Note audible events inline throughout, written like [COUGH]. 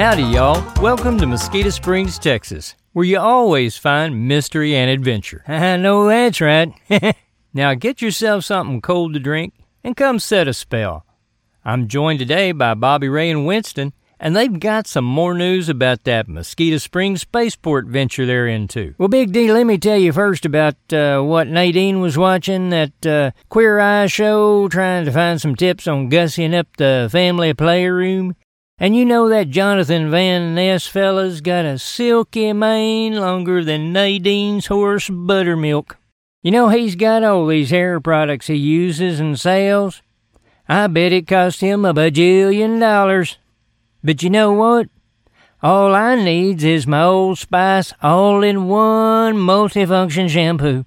Howdy, y'all. Welcome to Mosquito Springs, Texas, where you always find mystery and adventure. [LAUGHS] I know that's right. [LAUGHS] now get yourself something cold to drink and come set a spell. I'm joined today by Bobby Ray and Winston, and they've got some more news about that Mosquito Springs spaceport venture they're into. Well, Big D, let me tell you first about uh, what Nadine was watching that uh, Queer Eye show, trying to find some tips on gussying up the family playroom. And you know that Jonathan Van Ness fella's got a silky mane longer than Nadine's horse buttermilk. You know he's got all these hair products he uses and sells. I bet it cost him a bajillion dollars. But you know what? All I needs is my Old Spice all-in-one multifunction shampoo.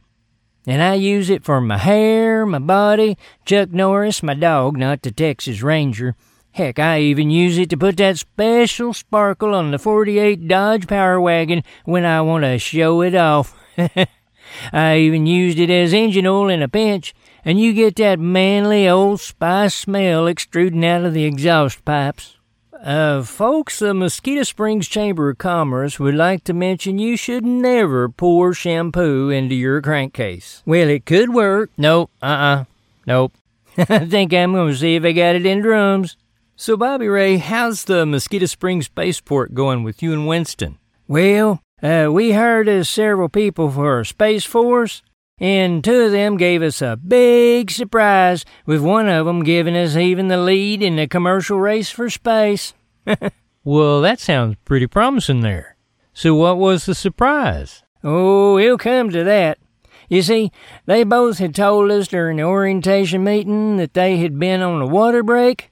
And I use it for my hair, my body, Chuck Norris, my dog, not the Texas Ranger. Heck, I even use it to put that special sparkle on the 48 Dodge Power Wagon when I want to show it off. [LAUGHS] I even used it as engine oil in a pinch, and you get that manly Old Spice smell extruding out of the exhaust pipes. Uh, folks, the Mosquito Springs Chamber of Commerce would like to mention you should never pour shampoo into your crankcase. Well, it could work. Nope, uh-uh, nope. [LAUGHS] I think I'm going to see if I got it in drums. So, Bobby Ray, how's the Mosquito Springs Spaceport going with you and Winston? Well, uh, we hired uh, several people for Space Force, and two of them gave us a big surprise, with one of them giving us even the lead in the commercial race for space. [LAUGHS] well, that sounds pretty promising there. So, what was the surprise? Oh, we'll come to that. You see, they both had told us during the orientation meeting that they had been on a water break.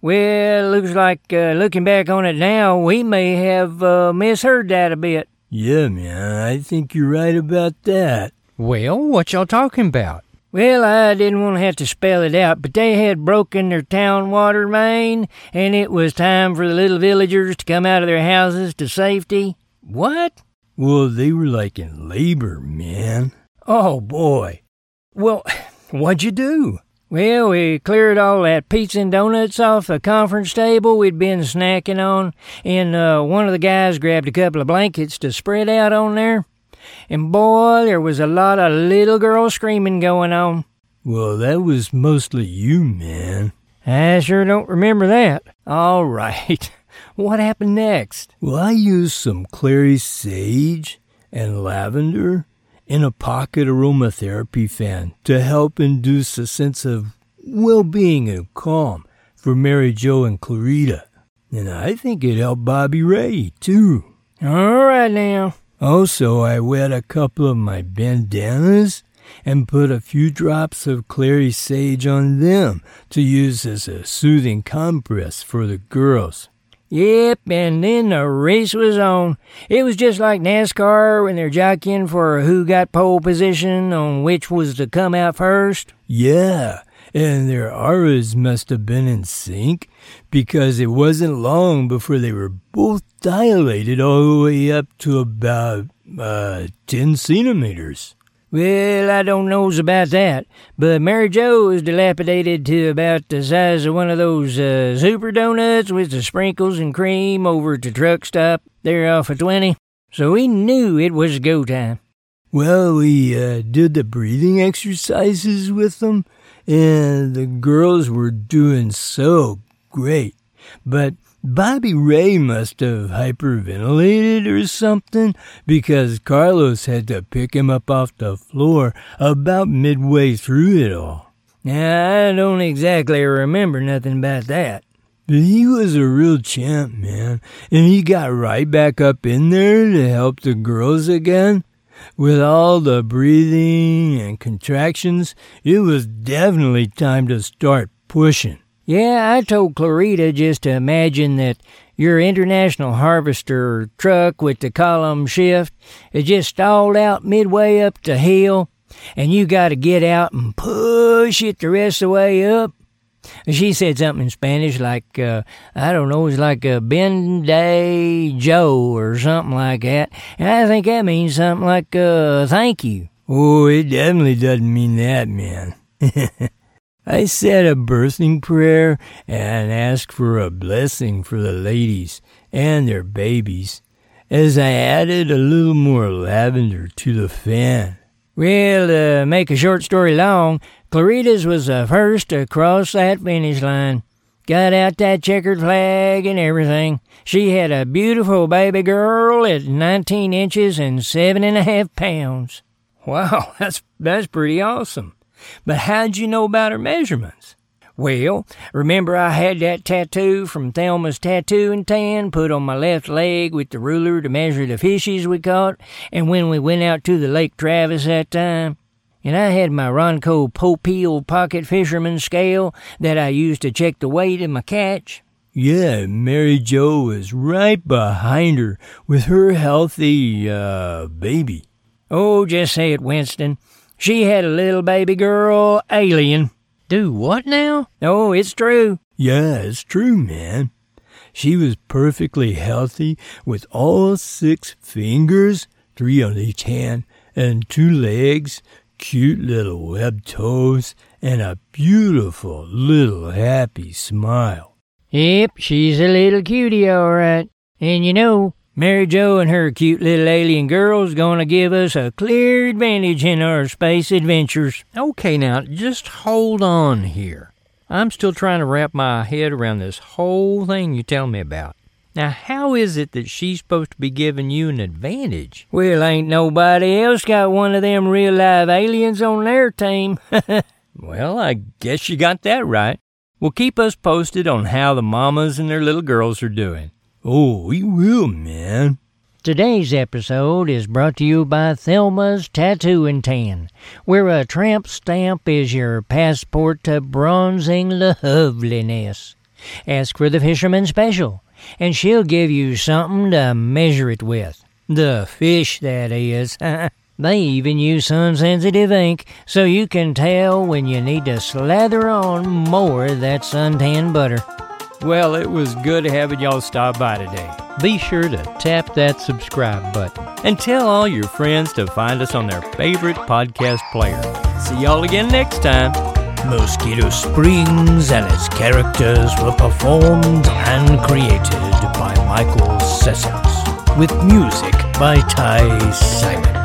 Well, looks like, uh, looking back on it now, we may have uh, misheard that a bit. Yeah, man, I think you're right about that. Well, what y'all talking about? Well, I didn't want to have to spell it out, but they had broken their town water main, and it was time for the little villagers to come out of their houses to safety. What? Well, they were like in labor, man. Oh, boy. Well, [SIGHS] what'd you do? Well, we cleared all that pizza and donuts off the conference table we'd been snacking on, and uh, one of the guys grabbed a couple of blankets to spread out on there. And boy, there was a lot of little girls screaming going on. Well, that was mostly you, man. I sure don't remember that. All right. [LAUGHS] What happened next? Well, I used some clary sage and lavender in a pocket aromatherapy fan to help induce a sense of well being and calm for Mary Jo and Clarita. And I think it helped Bobby Ray, too. All right now. Also, I wet a couple of my bandanas and put a few drops of clary sage on them to use as a soothing compress for the girls. Yep, and then the race was on. It was just like NASCAR when they're jockeying for who got pole position on which was to come out first. Yeah, and their auras must have been in sync because it wasn't long before they were both dilated all the way up to about uh, 10 centimeters. Well, I don't knows about that, but Mary Jo is dilapidated to about the size of one of those uh, super donuts with the sprinkles and cream over at the truck stop there off of 20. So we knew it was go time. Well, we uh, did the breathing exercises with them, and the girls were doing so great. But Bobby Ray must have hyperventilated or something because Carlos had to pick him up off the floor about midway through it all. Now, I don't exactly remember nothing about that. But he was a real champ, man, and he got right back up in there to help the girls again. With all the breathing and contractions, it was definitely time to start pushing. Yeah, I told Clarita just to imagine that your international harvester truck with the column shift is just stalled out midway up the hill, and you got to get out and push it the rest of the way up. She said something in Spanish like, uh, I don't know, it's like a Bende Joe or something like that. And I think that means something like, uh, thank you. Oh, it definitely doesn't mean that, man. [LAUGHS] I said a birthing prayer and asked for a blessing for the ladies, and their babies as I added a little more lavender to the fan. Well, to make a short story long, Claritas was the first to cross that finish line. Got out that checkered flag and everything. She had a beautiful baby girl at 19 inches and seven and a half pounds. Wow, [LAUGHS] that's that's pretty awesome. But how'd you know about her measurements? Well, remember I had that tattoo from Thelma's Tattoo and Tan put on my left leg with the ruler to measure the fishes we caught, and when we went out to the Lake Travis that time? And I had my Ronco Popeil pocket fisherman scale that I used to check the weight of my catch. Yeah, Mary Jo was right behind her with her healthy, uh, baby. Oh, just say it, Winston. She had a little baby girl, Alien. Do what now? Oh, it's true. Yeah, it's true, man. She was perfectly healthy with all six fingers, three on each hand, and two legs, cute little webbed toes, and a beautiful little happy smile. Yep, she's a little cutie, all right. And you know, Mary Jo and her cute little alien girl's gonna give us a clear advantage in our space adventures. Okay, now, just hold on here. I'm still trying to wrap my head around this whole thing you tell me about. Now, how is it that she's supposed to be giving you an advantage? Well, ain't nobody else got one of them real live aliens on their team. [LAUGHS] well, I guess you got that right. Well, keep us posted on how the mamas and their little girls are doing. Oh, we will, man. Today's episode is brought to you by Thelma's Tattoo and Tan, where a tramp stamp is your passport to bronzing loveliness. Ask for the Fisherman Special, and she'll give you something to measure it with. The fish, that is. [LAUGHS] they even use sun sensitive ink so you can tell when you need to slather on more of that suntan butter. Well, it was good having y'all stop by today. Be sure to tap that subscribe button and tell all your friends to find us on their favorite podcast player. See y'all again next time. Mosquito Springs and its characters were performed and created by Michael Sessoms, with music by Ty Simon.